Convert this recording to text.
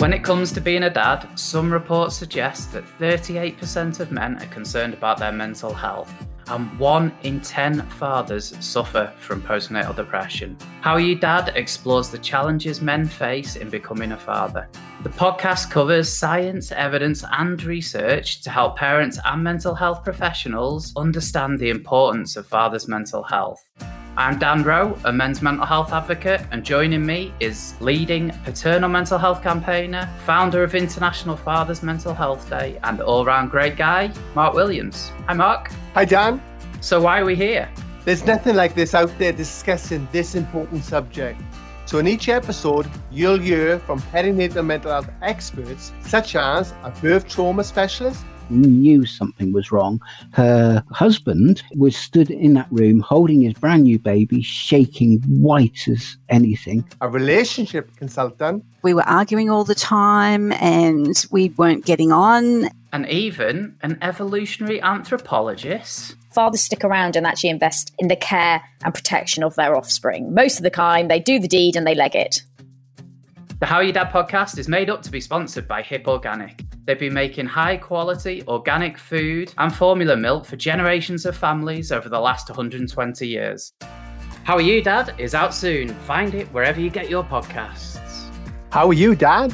When it comes to being a dad, some reports suggest that 38% of men are concerned about their mental health, and one in 10 fathers suffer from postnatal depression. How You Dad explores the challenges men face in becoming a father. The podcast covers science, evidence, and research to help parents and mental health professionals understand the importance of fathers' mental health. I'm Dan Rowe, a men's mental health advocate, and joining me is leading paternal mental health campaigner, founder of International Fathers Mental Health Day, and all round great guy, Mark Williams. Hi, Mark. Hi, Dan. So, why are we here? There's nothing like this out there discussing this important subject. So, in each episode, you'll hear from perinatal mental health experts, such as a birth trauma specialist, knew something was wrong. Her husband was stood in that room holding his brand new baby, shaking white as anything. A relationship consultant. We were arguing all the time and we weren't getting on. And even an evolutionary anthropologist. Fathers stick around and actually invest in the care and protection of their offspring. Most of the time, they do the deed and they leg it. The How You Dad podcast is made up to be sponsored by HiPP Organic. They've been making high quality organic food and formula milk for generations of families over the last 120 years. How Are You Dad is out soon. Find it wherever you get your podcasts. How are you, Dad?